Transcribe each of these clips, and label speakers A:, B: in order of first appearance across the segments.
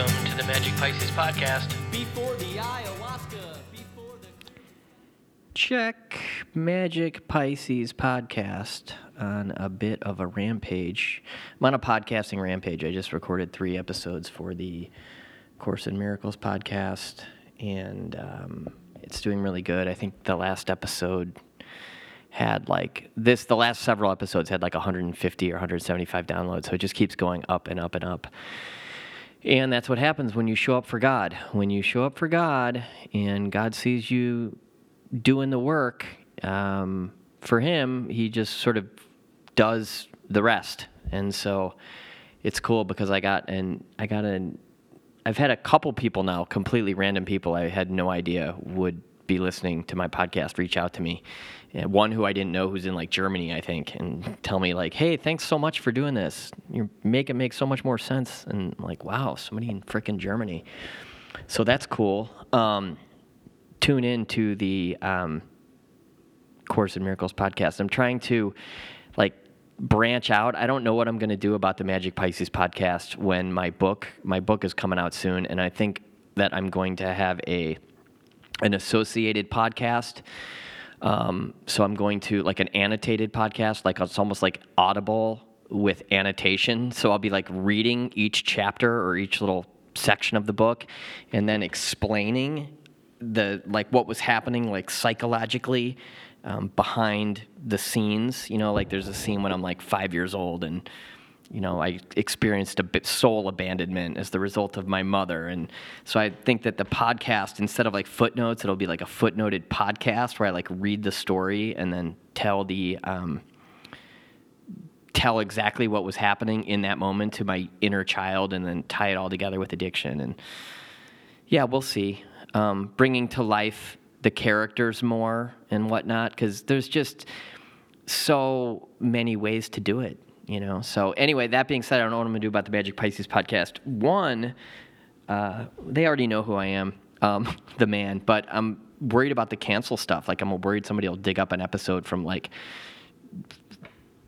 A: Welcome to the Magic Pisces podcast.
B: Before the ayahuasca, before the.
C: Check Magic Pisces podcast on a bit of a rampage. I'm on a podcasting rampage. I just recorded three episodes for the Course in Miracles podcast, and um, it's doing really good. I think the last episode had like this, the last several episodes had like 150 or 175 downloads, so it just keeps going up and up and up. And that's what happens when you show up for God. When you show up for God and God sees you doing the work, um, for Him, He just sort of does the rest. And so it's cool because I got and I got an I've had a couple people now, completely random people I had no idea would be listening to my podcast reach out to me. One who I didn't know who's in like Germany, I think, and tell me like, "Hey, thanks so much for doing this. You make it make so much more sense." And I'm like, "Wow, somebody in freaking Germany." So that's cool. Um, tune in to the um, Course in Miracles podcast. I'm trying to like branch out. I don't know what I'm going to do about the Magic Pisces podcast when my book my book is coming out soon, and I think that I'm going to have a an associated podcast. Um, so I'm going to like an annotated podcast, like it's almost like Audible with annotation. So I'll be like reading each chapter or each little section of the book, and then explaining the like what was happening like psychologically um, behind the scenes. You know, like there's a scene when I'm like five years old and you know, I experienced a bit soul abandonment as the result of my mother. And so I think that the podcast, instead of like footnotes, it'll be like a footnoted podcast where I like read the story and then tell the, um, tell exactly what was happening in that moment to my inner child and then tie it all together with addiction. And yeah, we'll see. Um, bringing to life the characters more and whatnot, because there's just so many ways to do it you know. So anyway, that being said, I don't know what I'm gonna do about the Magic Pisces podcast. One, uh, they already know who I am, um, the man, but I'm worried about the cancel stuff. Like I'm worried somebody will dig up an episode from like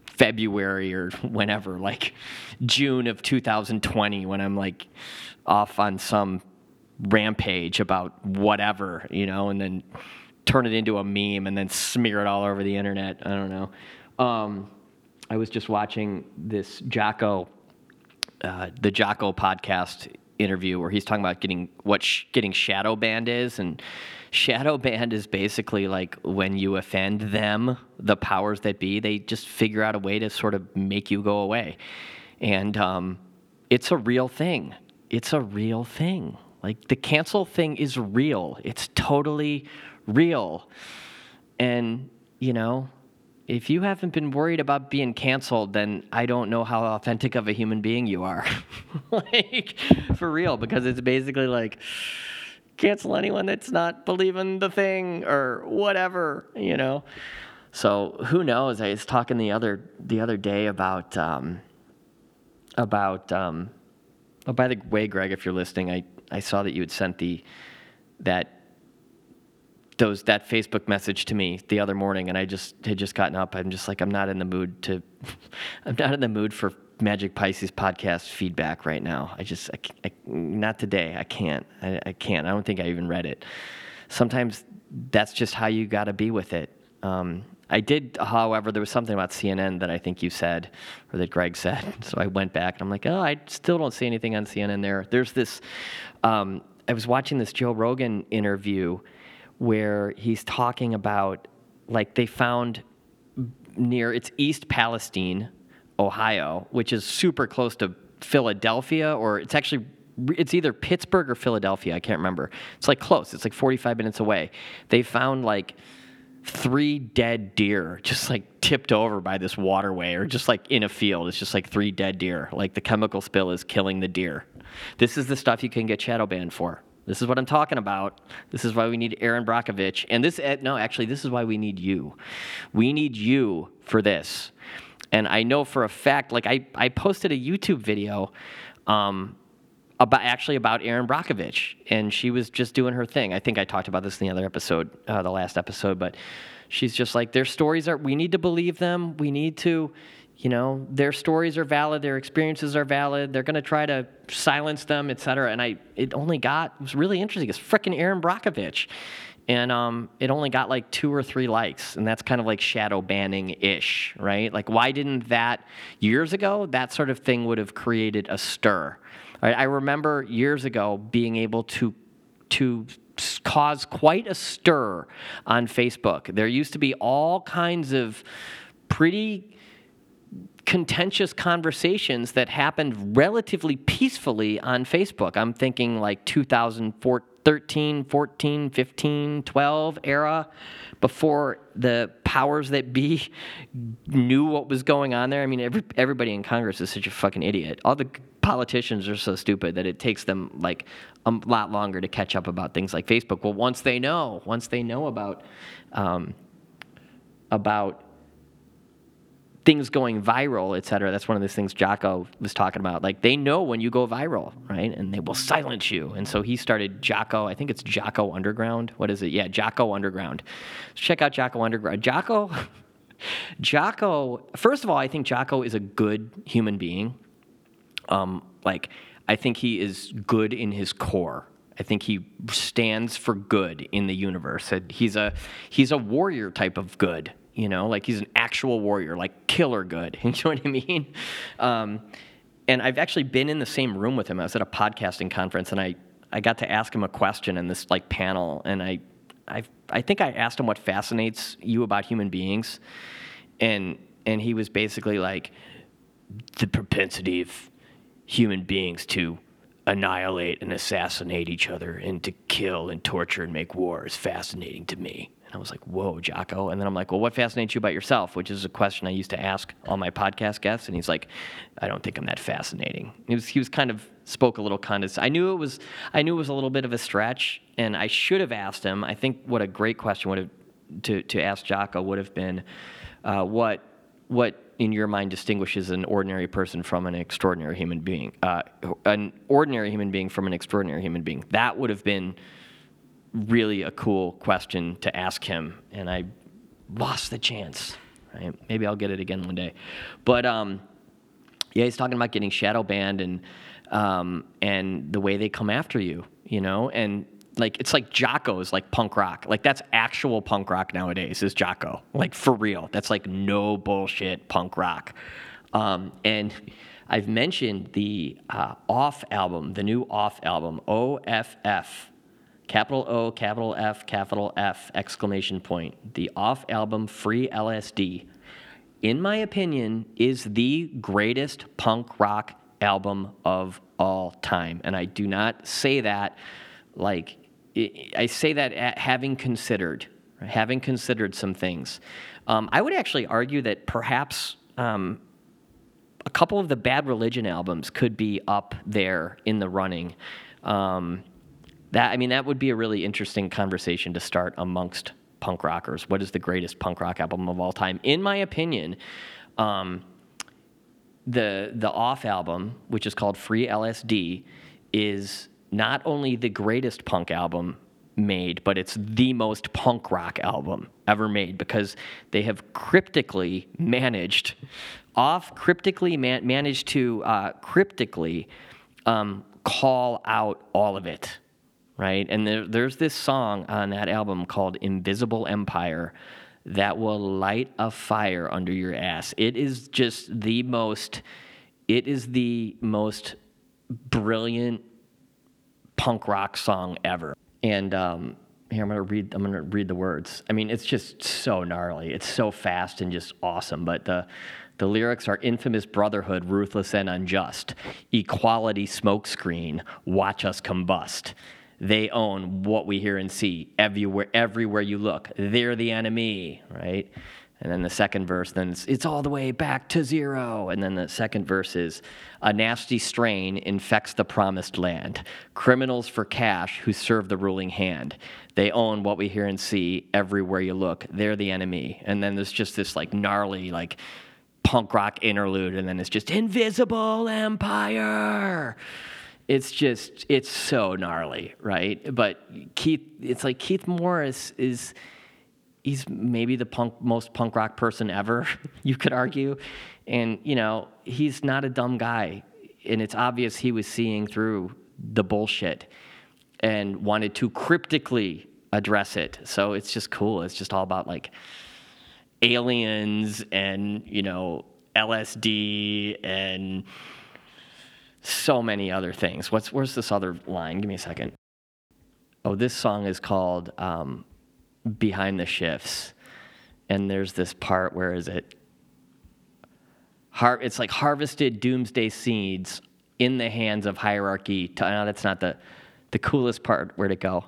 C: February or whenever, like June of 2020, when I'm like off on some rampage about whatever, you know, and then turn it into a meme and then smear it all over the internet. I don't know. Um, I was just watching this Jocko, uh, the Jocko podcast interview where he's talking about getting what sh- getting shadow banned is, and shadow banned is basically like when you offend them, the powers that be, they just figure out a way to sort of make you go away, and um, it's a real thing. It's a real thing. Like the cancel thing is real. It's totally real, and you know if you haven't been worried about being canceled, then I don't know how authentic of a human being you are. like, for real, because it's basically like, cancel anyone that's not believing the thing or whatever, you know? So who knows? I was talking the other the other day about um, about um, oh by the way, Greg, if you're listening, I, I saw that you had sent the that those that Facebook message to me the other morning, and I just had just gotten up. I'm just like, I'm not in the mood to, I'm not in the mood for Magic Pisces podcast feedback right now. I just, I, I, not today. I can't. I, I, can't. I don't think I even read it. Sometimes that's just how you got to be with it. Um, I did, however, there was something about CNN that I think you said, or that Greg said. So I went back and I'm like, oh, I still don't see anything on CNN there. There's this. Um, I was watching this Joe Rogan interview where he's talking about like they found near it's East Palestine, Ohio, which is super close to Philadelphia, or it's actually it's either Pittsburgh or Philadelphia. I can't remember. It's like close. It's like 45 minutes away. They found like three dead deer just like tipped over by this waterway or just like in a field. It's just like three dead deer. Like the chemical spill is killing the deer. This is the stuff you can get shadow banned for. This is what I'm talking about. This is why we need Erin Brockovich. And this, eh, no, actually, this is why we need you. We need you for this. And I know for a fact, like I, I posted a YouTube video um, about actually about Erin Brockovich, and she was just doing her thing. I think I talked about this in the other episode, uh, the last episode, but she's just like, their stories are, we need to believe them. We need to, you know, their stories are valid, their experiences are valid. They're going to try to silence them, et cetera. And I, it only got, it was really interesting. It's freaking Erin Brockovich. And um, it only got like two or three likes. And that's kind of like shadow banning ish, right? Like, why didn't that years ago, that sort of thing would have created a stir? Right? I remember years ago being able to, to cause quite a stir on Facebook. There used to be all kinds of pretty contentious conversations that happened relatively peacefully on Facebook. I'm thinking like 2013, 14, 15, 12 era before the powers that be knew what was going on there. I mean, every, everybody in Congress is such a fucking idiot. All the politicians are so stupid that it takes them like a lot longer to catch up about things like Facebook. Well, once they know, once they know about um, about things going viral, et cetera. That's one of those things Jocko was talking about. Like they know when you go viral, right? And they will silence you. And so he started Jocko. I think it's Jocko Underground. What is it? Yeah, Jocko Underground. Check out Jocko Underground. Jocko, Jocko. First of all, I think Jocko is a good human being. Um, like I think he is good in his core. I think he stands for good in the universe. He's a he's a warrior type of good you know, like he's an actual warrior, like killer good. You know what I mean? Um, and I've actually been in the same room with him. I was at a podcasting conference, and I, I got to ask him a question in this like panel, and I, I, I think I asked him what fascinates you about human beings, and and he was basically like, the propensity of human beings to annihilate and assassinate each other and to kill and torture and make war is fascinating to me. And I was like, whoa, Jocko. And then I'm like, well, what fascinates you about yourself? Which is a question I used to ask all my podcast guests. And he's like, I don't think I'm that fascinating. He was, he was kind of spoke a little condescending. I knew it was, I knew it was a little bit of a stretch, and I should have asked him. I think what a great question would have to to ask Jocko would have been, uh, what what in your mind distinguishes an ordinary person from an extraordinary human being? Uh, an ordinary human being from an extraordinary human being. That would have been really a cool question to ask him, and I lost the chance. Right? Maybe I'll get it again one day. But um, yeah, he's talking about getting shadow banned and um, and the way they come after you, you know, and like it's like Jocko's like punk rock. Like that's actual punk rock nowadays is Jocko. Like for real. That's like no bullshit punk rock. Um, and I've mentioned the uh, Off album, the new Off album, OFF, capital O, capital F, capital F, exclamation point. The Off album, Free LSD, in my opinion, is the greatest punk rock album of all time. And I do not say that like, I say that having considered, having considered some things. Um, I would actually argue that perhaps um, a couple of the Bad Religion albums could be up there in the running. Um, that I mean, that would be a really interesting conversation to start amongst punk rockers. What is the greatest punk rock album of all time? In my opinion, um, the the Off album, which is called Free LSD, is not only the greatest punk album made, but it's the most punk rock album ever made because they have cryptically managed, off cryptically man- managed to uh, cryptically um, call out all of it, right? And there, there's this song on that album called Invisible Empire that will light a fire under your ass. It is just the most, it is the most brilliant punk rock song ever. And um, here I'm gonna read. I'm gonna read the words. I mean, it's just so gnarly. It's so fast and just awesome. But the the lyrics are infamous brotherhood, ruthless and unjust, equality smokescreen, watch us combust. They own what we hear and see everywhere. Everywhere you look, they're the enemy, right? And then the second verse, then it's, it's all the way back to zero. And then the second verse is a nasty strain infects the promised land. Criminals for cash who serve the ruling hand. They own what we hear and see everywhere you look. They're the enemy. And then there's just this like gnarly, like punk rock interlude. And then it's just invisible empire. It's just, it's so gnarly, right? But Keith, it's like Keith Morris is he's maybe the punk most punk rock person ever, you could argue. And you know, he's not a dumb guy, and it's obvious he was seeing through the bullshit and wanted to cryptically address it. So it's just cool. It's just all about like aliens and, you know, LSD and so many other things. What's where's this other line? Give me a second. Oh, this song is called um, "Behind the Shifts," and there's this part where is it? Har- it's like harvested doomsday seeds in the hands of hierarchy. To, no, that's not the the coolest part. Where'd it go?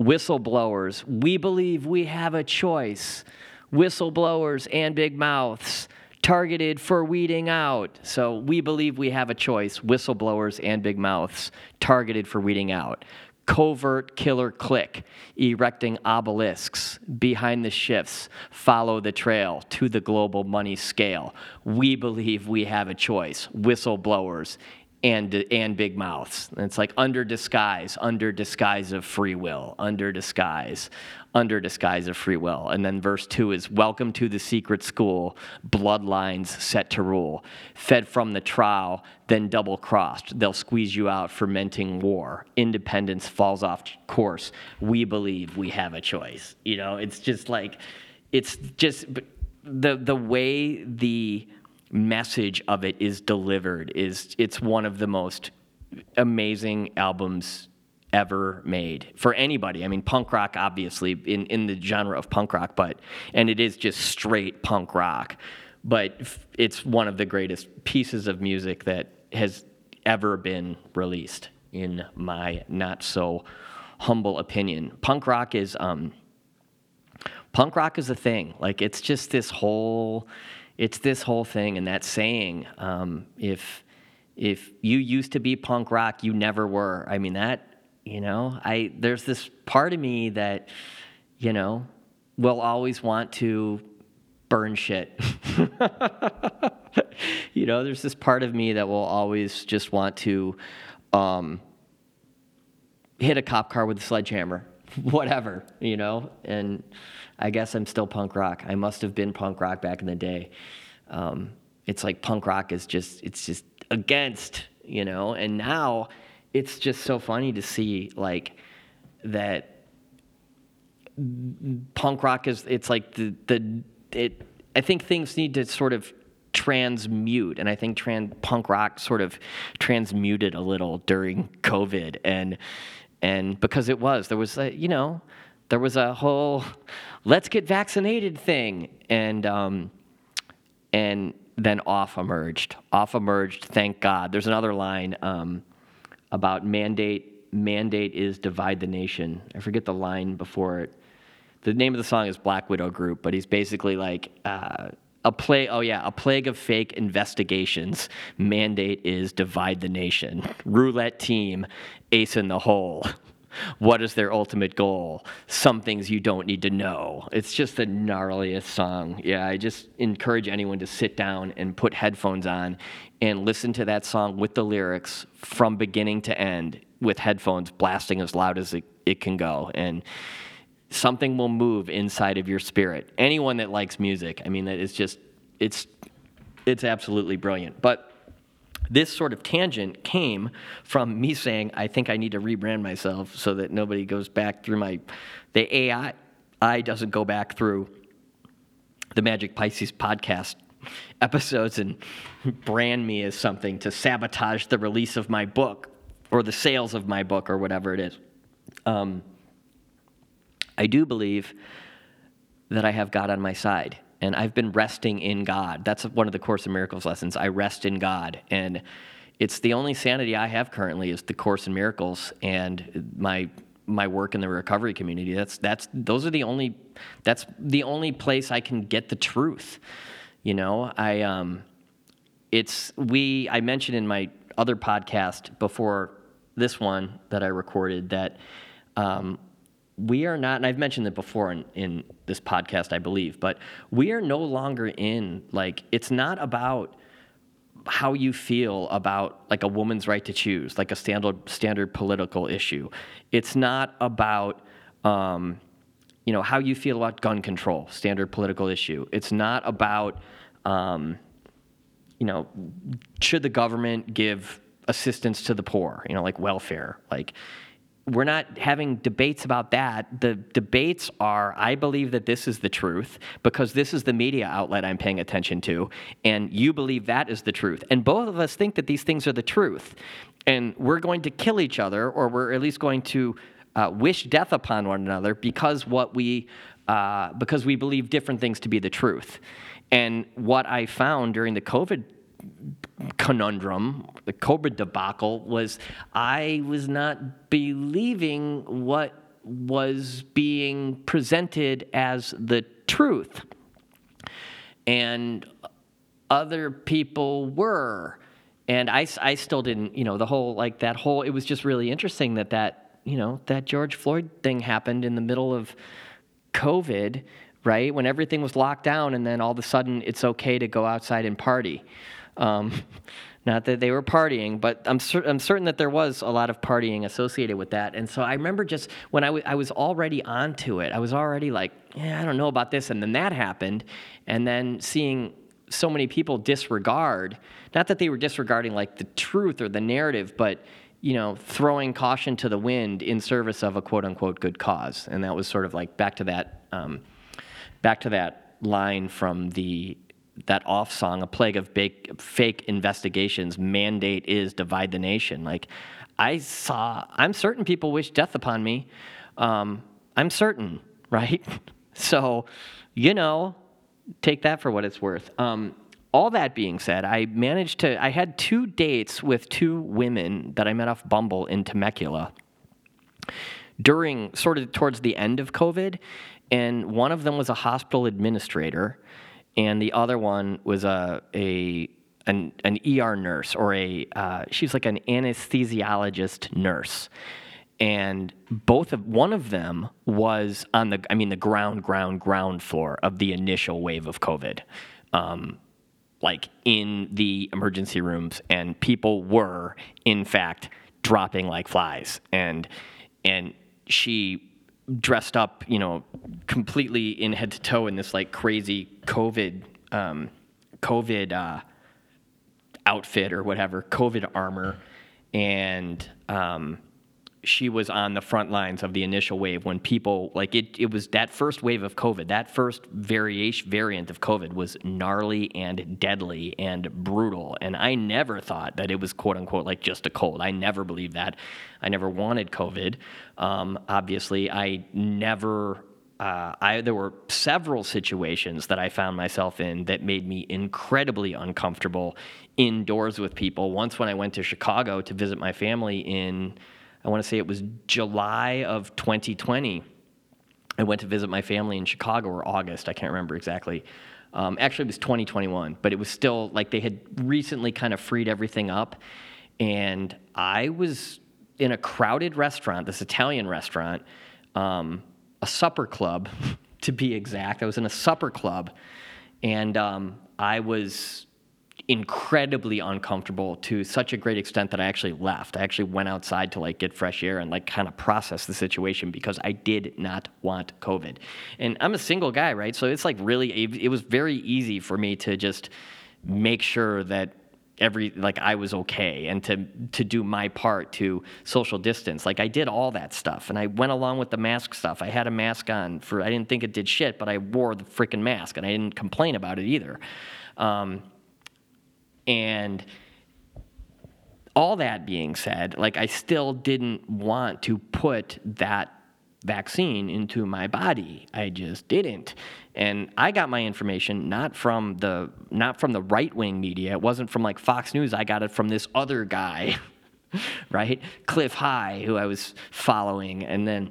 C: Whistleblowers, we believe we have a choice. Whistleblowers and big mouths targeted for weeding out. So we believe we have a choice. Whistleblowers and big mouths targeted for weeding out. Covert killer clique erecting obelisks behind the shifts, follow the trail to the global money scale. We believe we have a choice. Whistleblowers and and big mouths. And it's like under disguise, under disguise of free will, under disguise, under disguise of free will. And then verse two is welcome to the secret school, bloodlines set to rule, fed from the trial, then double crossed. They'll squeeze you out, fermenting war. Independence falls off course. We believe we have a choice. You know, it's just like, it's just the the way the message of it is delivered is it's one of the most amazing albums ever made for anybody. I mean, punk rock, obviously, in, in the genre of punk rock, but, and it is just straight punk rock, but it's one of the greatest pieces of music that has ever been released, in my not so humble opinion. Punk rock is, um, punk rock is a thing. Like, it's just this whole, it's this whole thing and that saying um, if if you used to be punk rock you never were. I mean that you know i there's this part of me that you know will always want to burn shit. You know there's this part of me that will always just want to um, hit a cop car with a sledgehammer whatever you know and I guess I'm still punk rock. I must have been punk rock back in the day. Um, it's like punk rock is just it's just against you know, and now it's just so funny to see like that punk rock is it's like the the it I think things need to sort of transmute and i think trans, punk rock sort of transmuted a little during covid and and because it was there was a you know there was a whole let's get vaccinated thing. And um, and then off emerged. Off emerged thank god. There's another line um, about mandate mandate is divide the nation. I forget the line before it. The name of the song is black widow group but he's basically like uh, a plague oh yeah a plague of fake investigations. Mandate is divide the nation. Roulette team ace in the hole what is their ultimate goal? Some things you don't need to know. It's just the gnarliest song. Yeah, I just encourage anyone to sit down and put headphones on and listen to that song with the lyrics from beginning to end with headphones blasting as loud as it, it can go. And something will move inside of your spirit. Anyone that likes music, I mean, it's just, it's, it's absolutely brilliant. But this sort of tangent came from me saying, I think I need to rebrand myself so that nobody goes back through my, the AI I doesn't go back through the Magic Pisces podcast episodes and brand me as something to sabotage the release of my book or the sales of my book or whatever it is. Um, I do believe that I have God on my side and I've been resting in God. That's one of the Course in Miracles lessons. I rest in God, and it's the only sanity I have currently is the Course in Miracles and my my work in the recovery community. That's that's those are the only that's the only place I can get the truth. You know, I um, it's we I mentioned in my other podcast before this one that I recorded that um, we are not, and I've mentioned it before in, in this podcast, I believe, but we are no longer in, like, it's not about how you feel about like a woman's right to choose, like a standard standard political issue. It's not about um, you know, how you feel about gun control, standard political issue. It's not about, um, you know, should the government give assistance to the poor, you know, like welfare, like we're not having debates about that. The debates are I believe that this is the truth because this is the media outlet I'm paying attention to, and you believe that is the truth. And both of us think that these things are the truth. And we're going to kill each other, or we're at least going to uh, wish death upon one another because what we uh, because we believe different things to be the truth. And what I found during the COVID conundrum, the COVID debacle, was I was not believing what was being presented as the truth. And other people were. And I, I still didn't, you know, the whole, like that whole, it was just really interesting that that, you know, that George Floyd thing happened in the middle of COVID, right? When everything was locked down, and then all of a sudden it's okay to go outside and party. Um, not that they were partying, but I'm, cer- I'm certain that there was a lot of partying associated with that. And so I remember just when I, w- I was already onto it, I was already like, yeah, I don't know about this. And then that happened. And then seeing so many people disregard, not that they were disregarding like the truth or the narrative, but you know, throwing caution to the wind in service of a quote unquote good cause. And that was sort of like back to that, um, back to that line from the that off song, a plague of big, fake investigations. Mandate is divide the nation. Like I saw, I'm certain people wish death upon me. Um, I'm certain, right? so, you know, take that for what it's worth. Um, all that being said, I managed to. I had two dates with two women that I met off Bumble in Temecula during sort of towards the end of COVID, and one of them was a hospital administrator and the other one was a a an, an ER nurse or a uh, she's like an anesthesiologist nurse, and both of one of them was on the I mean the ground ground ground floor of the initial wave of COVID. Um, like in the emergency rooms and people were in fact dropping like flies and and she dressed up, you know, completely in head to toe in this like crazy COVID, um, COVID uh, outfit or whatever, COVID armor, and um, she was on the front lines of the initial wave when people like it. It was that first wave of COVID. That first variation variant of COVID was gnarly and deadly and brutal. And I never thought that it was quote unquote like just a cold. I never believed that. I never wanted COVID. Um, obviously, I never. Uh, I, there were several situations that I found myself in that made me incredibly uncomfortable indoors with people. Once, when I went to Chicago to visit my family in I want to say it was July of 2020. I went to visit my family in Chicago or August, I can't remember exactly. Um, actually, it was 2021, but it was still like they had recently kind of freed everything up. And I was in a crowded restaurant, this Italian restaurant, um, a supper club to be exact. I was in a supper club, and um, I was incredibly uncomfortable to such a great extent that I actually left. I actually went outside to like get fresh air and like kind of process the situation because I did not want COVID. And I'm a single guy, right? So it's like really it was very easy for me to just make sure that every like I was okay and to to do my part to social distance. Like I did all that stuff and I went along with the mask stuff. I had a mask on for I didn't think it did shit, but I wore the freaking mask and I didn't complain about it either. Um, and all that being said, like I still didn't want to put that vaccine into my body. I just didn't. And I got my information not from the not from the right-wing media. It wasn't from like Fox News. I got it from this other guy, right? Cliff High, who I was following and then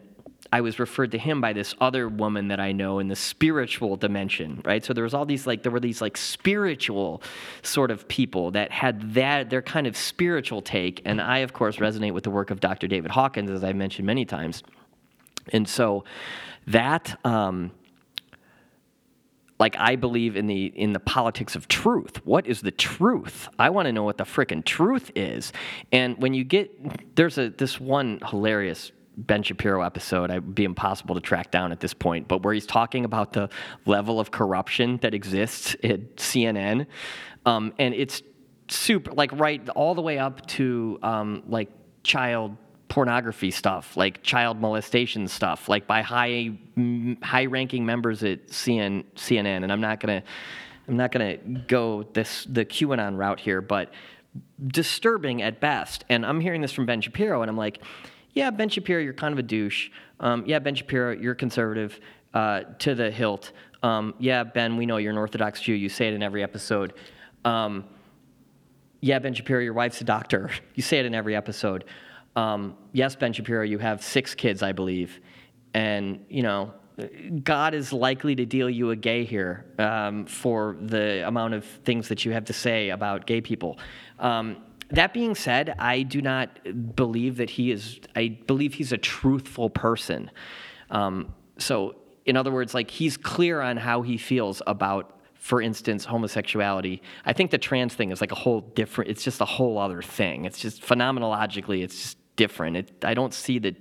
C: I was referred to him by this other woman that I know in the spiritual dimension, right? So there was all these like there were these like spiritual sort of people that had that their kind of spiritual take, and I of course resonate with the work of Dr. David Hawkins, as I mentioned many times, and so that. Um, like I believe in the in the politics of truth. What is the truth? I want to know what the frickin' truth is. And when you get there's a this one hilarious Ben Shapiro episode. Would be impossible to track down at this point, but where he's talking about the level of corruption that exists at CNN, um, and it's super like right all the way up to um, like child pornography stuff, like child molestation stuff, like by high high ranking members at CN, CNN. And I'm not gonna I'm not gonna go this the QAnon route here, but disturbing at best. And I'm hearing this from Ben Shapiro, and I'm like, yeah, Ben Shapiro, you're kind of a douche. Um, yeah, Ben Shapiro, you're conservative uh, to the hilt. Um, yeah, Ben, we know you're an Orthodox Jew. You say it in every episode. Um, yeah, Ben Shapiro, your wife's a doctor. You say it in every episode. Um, yes, Ben Shapiro, you have six kids, I believe. And, you know, God is likely to deal you a gay here um, for the amount of things that you have to say about gay people. Um, that being said, I do not believe that he is, I believe he's a truthful person. Um, so, in other words, like he's clear on how he feels about, for instance, homosexuality. I think the trans thing is like a whole different, it's just a whole other thing. It's just phenomenologically, it's just different. It, I don't see the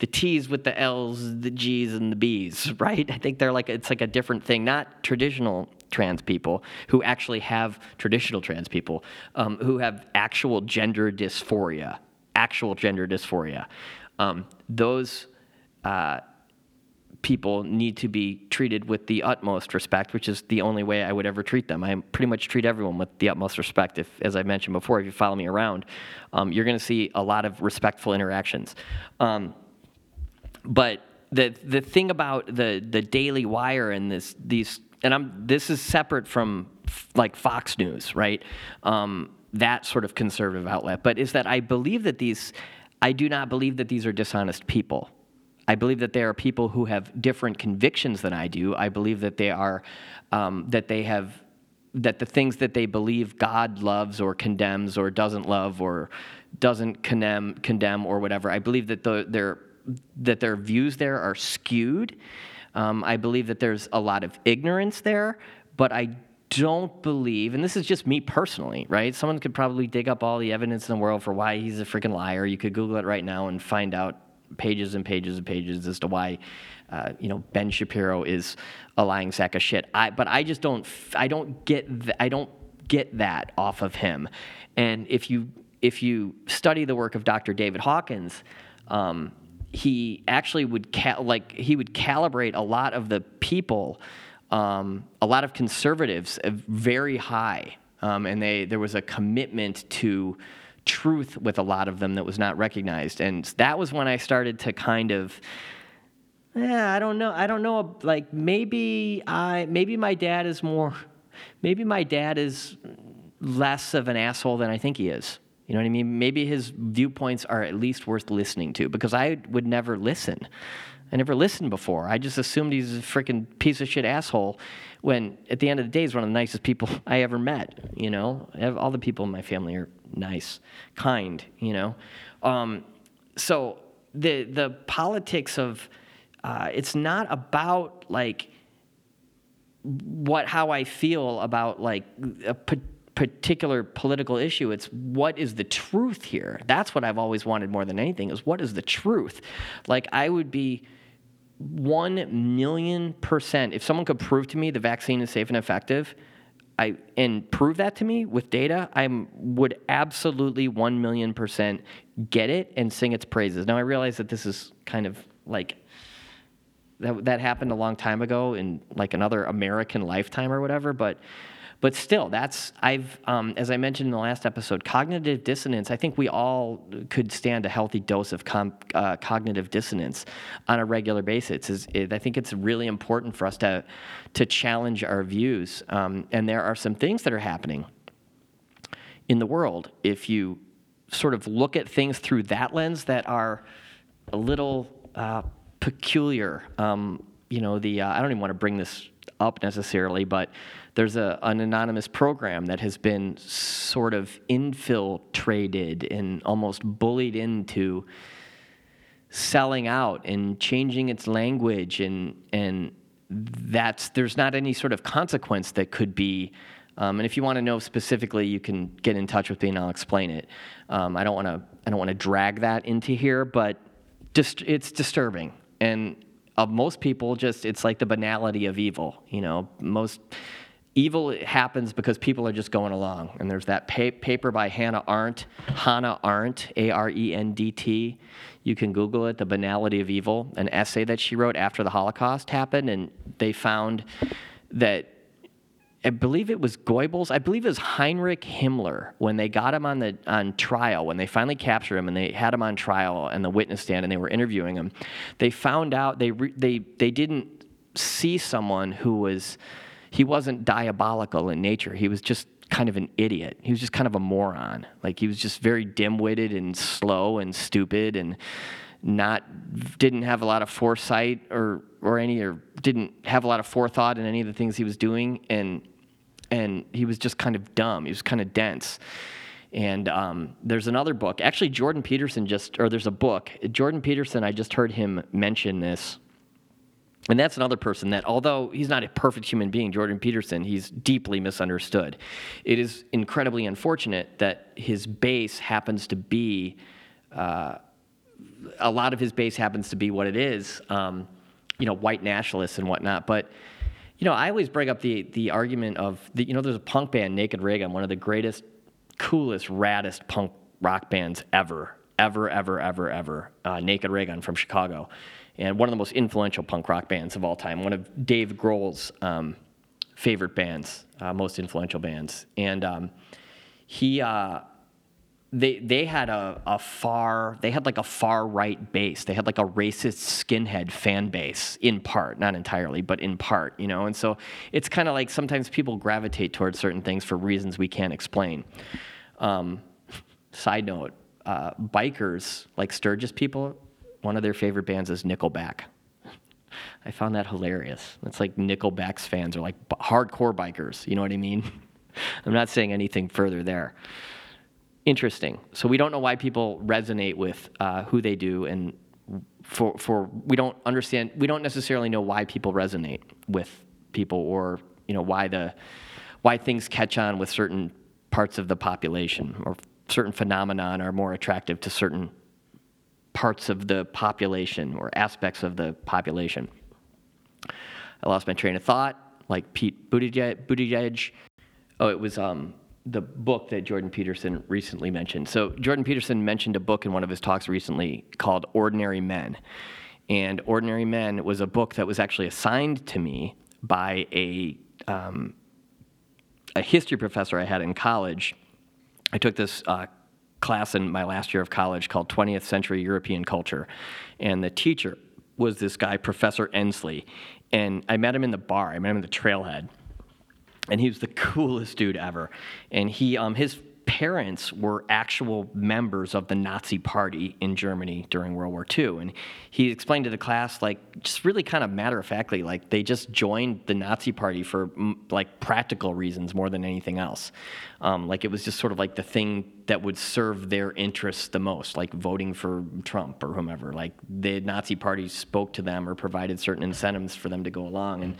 C: the T's with the L's, the G's, and the B's, right? I think they're like it's like a different thing, not traditional trans people who actually have traditional trans people um, who have actual gender dysphoria, actual gender dysphoria. Um, those uh, people need to be treated with the utmost respect, which is the only way I would ever treat them. I pretty much treat everyone with the utmost respect. If, as I mentioned before, if you follow me around, um, you're going to see a lot of respectful interactions. Um, but the the thing about the the Daily Wire and this these and I'm this is separate from like Fox News, right? Um, that sort of conservative outlet, but is that I believe that these I do not believe that these are dishonest people. I believe that there are people who have different convictions than I do. I believe that they are um, that they have that the things that they believe God loves or condemns or doesn't love or doesn't condemn condemn or whatever. I believe that the, their that their views there are skewed. Um, I believe that there's a lot of ignorance there, but I don't believe, and this is just me personally, right? Someone could probably dig up all the evidence in the world for why he's a freaking liar. You could Google it right now and find out pages and pages and pages as to why, uh, you know, Ben Shapiro is a lying sack of shit. I, but I just don't, I don't get, th- I don't get that off of him. And if you, if you study the work of Dr. David Hawkins, um, he actually would ca- like he would calibrate a lot of the people, um, a lot of conservatives, uh, very high, um, and they there was a commitment to truth with a lot of them that was not recognized, and that was when I started to kind of. Yeah, I don't know. I don't know. Like maybe I, maybe my dad is more, maybe my dad is less of an asshole than I think he is. You know what I mean? Maybe his viewpoints are at least worth listening to because I would never listen. I never listened before. I just assumed he's a freaking piece of shit asshole when at the end of the day he's one of the nicest people I ever met, you know? All the people in my family are nice, kind, you know? Um, so the the politics of uh, it's not about like what how I feel about like a particular political issue. It's what is the truth here? That's what I've always wanted more than anything is what is the truth? Like I would be 1 million percent if someone could prove to me the vaccine is safe and effective, I and prove that to me with data, I would absolutely 1 million percent get it and sing its praises. Now I realize that this is kind of like that that happened a long time ago in like another American lifetime or whatever, but but still, that's I've um, as I mentioned in the last episode, cognitive dissonance. I think we all could stand a healthy dose of com- uh, cognitive dissonance on a regular basis. Is, I think it's really important for us to to challenge our views. Um, and there are some things that are happening in the world if you sort of look at things through that lens that are a little uh, peculiar. Um, you know, the uh, I don't even want to bring this up necessarily, but there's a, an anonymous program that has been sort of infiltrated and almost bullied into selling out and changing its language and and that's there's not any sort of consequence that could be um, and if you want to know specifically you can get in touch with me and i'll explain it um, i don't want to i don't want to drag that into here but dist- it's disturbing. And of most people, just it's like the banality of evil. You know, most evil happens because people are just going along. And there's that pa- paper by Hannah Arendt, Hannah Arendt, A R E N D T. You can Google it, The Banality of Evil, an essay that she wrote after the Holocaust happened. And they found that I believe it was Goebbels. I believe it was Heinrich Himmler when they got him on the on trial. When they finally captured him and they had him on trial and the witness stand and they were interviewing him, they found out they re, they they didn't see someone who was he wasn't diabolical in nature. He was just kind of an idiot. He was just kind of a moron. Like he was just very dim-witted and slow and stupid and not didn't have a lot of foresight or or any or didn't have a lot of forethought in any of the things he was doing and and he was just kind of dumb. He was kind of dense. And um, there's another book. Actually, Jordan Peterson just, or there's a book. Jordan Peterson, I just heard him mention this. And that's another person that, although he's not a perfect human being, Jordan Peterson, he's deeply misunderstood. It is incredibly unfortunate that his base happens to be, uh, a lot of his base happens to be what it is, um, you know, white nationalists and whatnot. But you know, I always bring up the the argument of the, you know, there's a punk band, Naked Raygun, one of the greatest, coolest, raddest punk rock bands ever, ever, ever, ever, ever. Uh, Naked Raygun from Chicago, and one of the most influential punk rock bands of all time. One of Dave Grohl's um, favorite bands, uh, most influential bands, and um, he. Uh, they they had a, a far they had like a far right base they had like a racist skinhead fan base in part not entirely but in part you know and so it's kind of like sometimes people gravitate towards certain things for reasons we can't explain um, side note uh, bikers like sturgis people one of their favorite bands is nickelback i found that hilarious it's like nickelback's fans are like hardcore bikers you know what i mean i'm not saying anything further there interesting. So we don't know why people resonate with uh, who they do, and for for we don't understand. We don't necessarily know why people resonate with people, or you know why the why things catch on with certain parts of the population, or certain phenomenon are more attractive to certain parts of the population or aspects of the population. I lost my train of thought, like Pete Buttigieg. Oh, it was um, the book that Jordan Peterson recently mentioned. So Jordan Peterson mentioned a book in one of his talks recently called Ordinary Men. And Ordinary Men was a book that was actually assigned to me by a um, a history professor I had in college. I took this uh, class in my last year of college called 20th Century European Culture, and the teacher was this guy, Professor Ensley. And I met him in the bar. I met him in the Trailhead and he was the coolest dude ever. And he, um, his parents were actual members of the Nazi Party in Germany during World War II. And he explained to the class, like, just really kind of matter of factly, like they just joined the Nazi Party for like practical reasons more than anything else. Um, like it was just sort of like the thing that would serve their interests the most, like voting for Trump or whomever. Like the Nazi Party spoke to them or provided certain incentives for them to go along, and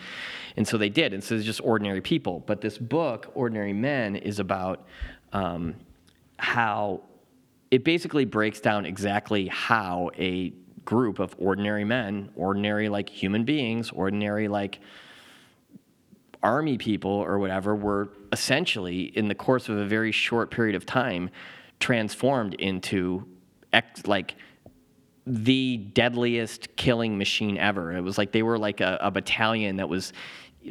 C: and so they did. And so it's just ordinary people. But this book, Ordinary Men, is about um, how it basically breaks down exactly how a group of ordinary men, ordinary like human beings, ordinary like army people or whatever were essentially in the course of a very short period of time transformed into ex- like the deadliest killing machine ever. It was like they were like a, a battalion that was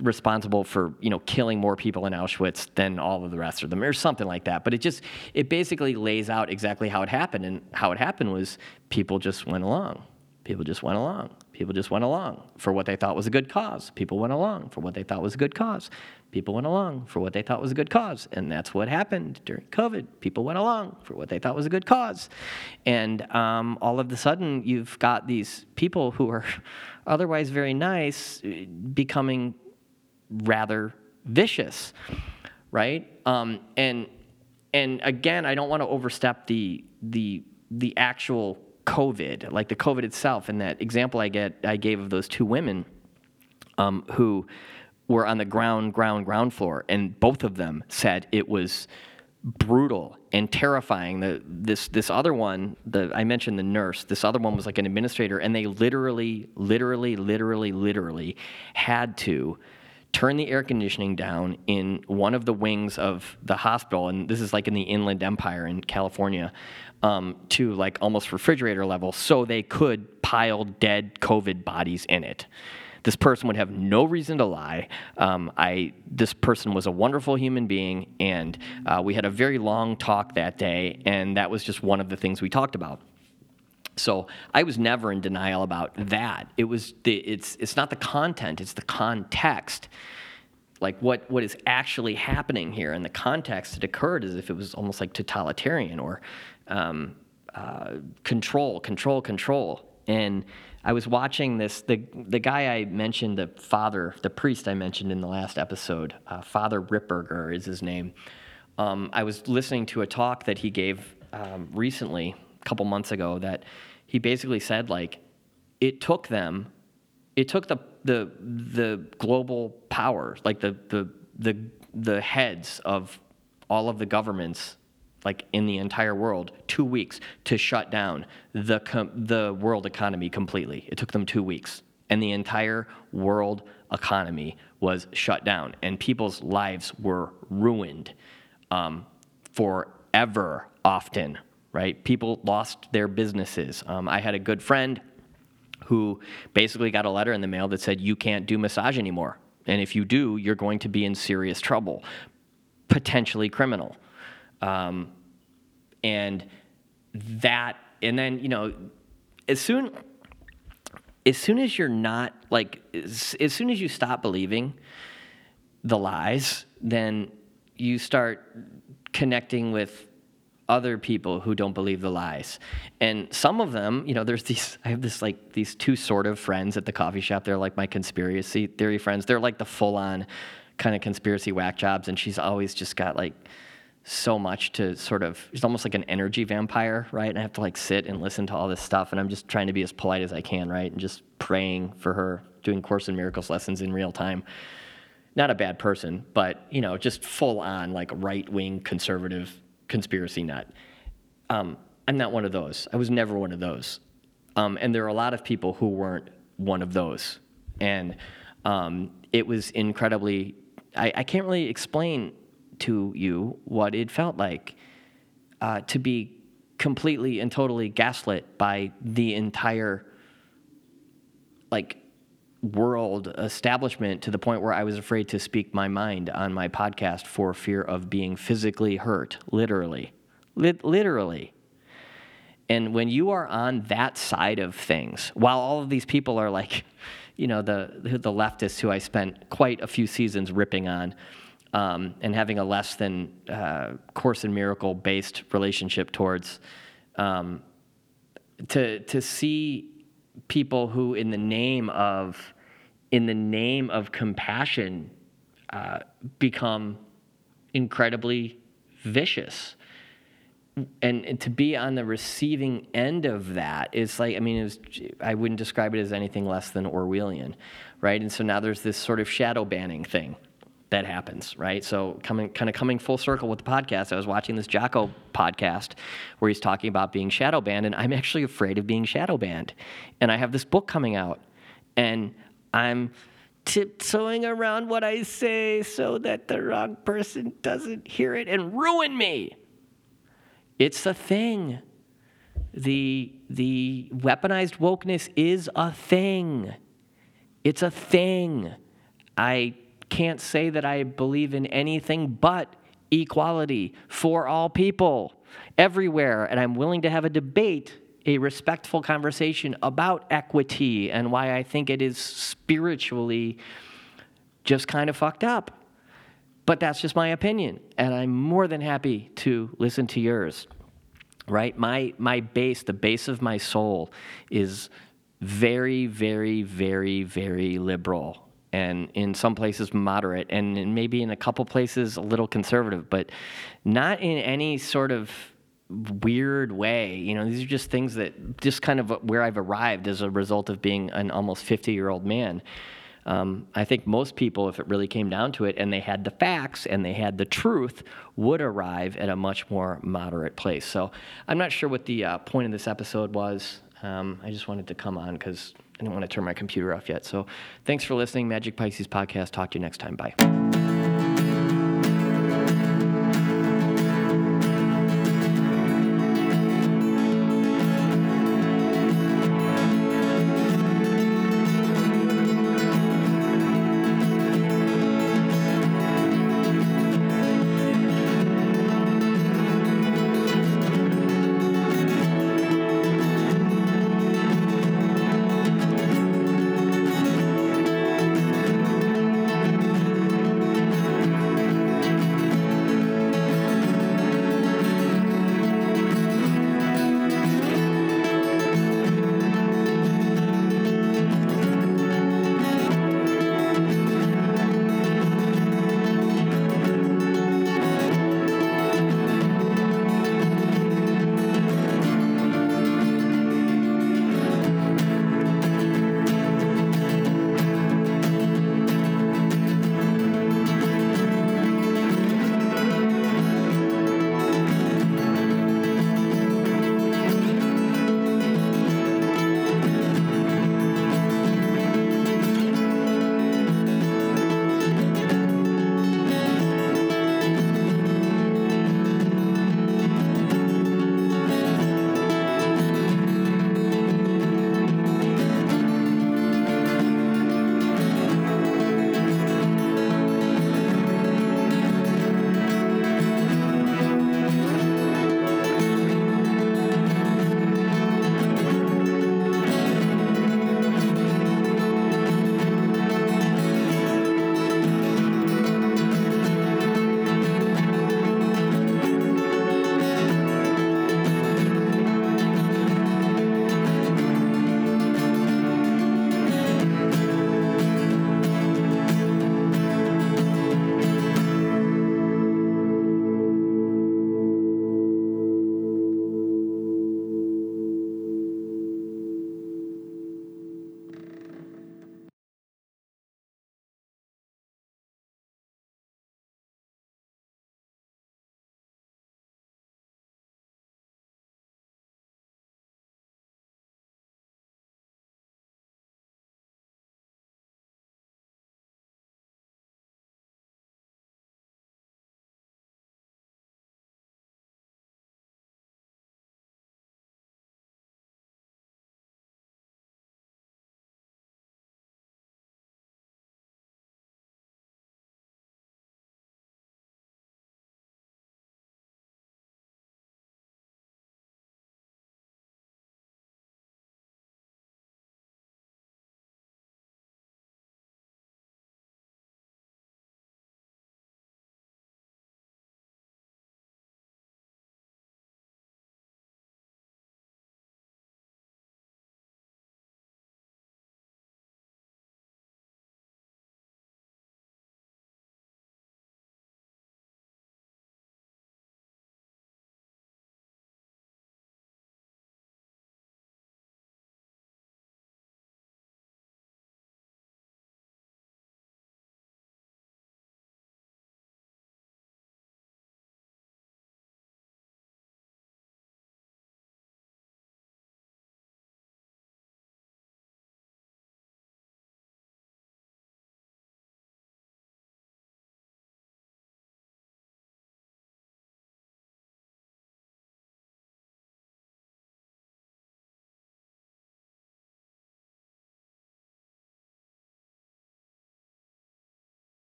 C: responsible for you know killing more people in Auschwitz than all of the rest of them, or something like that. But it just it basically lays out exactly how it happened, and how it happened was people just went along. People just went along. People just went along for what they thought was a good cause. People went along for what they thought was a good cause. People went along for what they thought was a good cause. And that's what happened during COVID. People went along for what they thought was a good cause. And um, all of a sudden, you've got these people who are otherwise very nice becoming rather vicious, right? Um, and and again, I don't want to overstep the the the actual COVID, like the COVID itself, and that example I get I gave of those two women um, who were on the ground, ground, ground floor, and both of them said it was brutal and terrifying. The this this other one, the I mentioned the nurse. This other one was like an administrator, and they literally, literally, literally, literally had to turn the air conditioning down in one of the wings of the hospital, and this is like in the Inland Empire in California, um, to like almost refrigerator level, so they could pile dead COVID bodies in it. This person would have no reason to lie. Um, I this person was a wonderful human being, and uh, we had a very long talk that day, and that was just one of the things we talked about. So I was never in denial about that. It was the, it's it's not the content, it's the context. Like what what is actually happening here, and the context it occurred as if it was almost like totalitarian or um, uh, control, control, control. And I was watching this. The the guy I mentioned, the father, the priest I mentioned in the last episode, uh, Father Ripperger is his name. Um, I was listening to a talk that he gave um, recently, a couple months ago, that he basically said like it took them, it took the the the global power, like the the the the heads of all of the governments like in the entire world, two weeks to shut down the, com- the world economy completely. It took them two weeks. And the entire world economy was shut down, and people's lives were ruined um, forever, often, right? People lost their businesses. Um, I had a good friend who basically got a letter in the mail that said, You can't do massage anymore. And if you do, you're going to be in serious trouble, potentially criminal. Um, and that, and then, you know, as soon, as soon as you're not like, as, as soon as you stop believing the lies, then you start connecting with other people who don't believe the lies. And some of them, you know, there's these, I have this like these two sort of friends at the coffee shop. They're like my conspiracy theory friends. They're like the full on kind of conspiracy whack jobs. And she's always just got like, so much to sort of it's almost like an energy vampire right and i have to like sit and listen to all this stuff and i'm just trying to be as polite as i can right and just praying for her doing course in miracles lessons in real time not a bad person but you know just full on like right-wing conservative conspiracy nut. Um, i'm not one of those. I was never one of those. Um, and there are a lot of people who weren't one of those. And um, it was incredibly I, I can't really explain to you what it felt like uh, to be completely and totally gaslit by the entire like world establishment to the point where I was afraid to speak my mind on my podcast for fear of being physically hurt, literally. Lit- literally. And when you are on that side of things, while all of these people are like, you know, the the leftists who I spent quite a few seasons ripping on, um, and having a less than uh, Course in Miracle based relationship towards um, to to see people who, in the name of in the name of compassion, uh, become incredibly vicious. And, and, to be on the receiving end of that is like, I mean, was, I wouldn't describe it as anything less than Orwellian, right? And so now there's this sort of shadow banning thing that happens, right? So coming kind of coming full circle with the podcast, I was watching this Jocko podcast where he's talking about being shadow banned, and I'm actually afraid of being shadow banned. And I have this book coming out, and I'm tiptoeing around what I say so that the wrong person doesn't hear it and ruin me. It's a thing. The the weaponized wokeness is a thing. It's a thing. I can't say that I believe in anything but equality for all people everywhere. And I'm willing to have a debate, a respectful conversation about equity and why I think it is spiritually just kind of fucked up. But that's just my opinion. And I'm more than happy to listen to yours. Right? My, my base, the base of my soul, is very, very, very, very liberal and in some places moderate and maybe in a couple places a little conservative but not in any sort of weird way. You know these are just things that just kind of where i've arrived as a result of being an almost 50 year old man. Um, i think most people if it really came down to it and they had the facts and they had the truth would arrive at a much more moderate place. So i'm not sure what the uh, point of this episode was. Um, i just wanted to come on because I don't want to turn my computer off yet. So thanks for listening. Magic Pisces Podcast. Talk to you next time. Bye.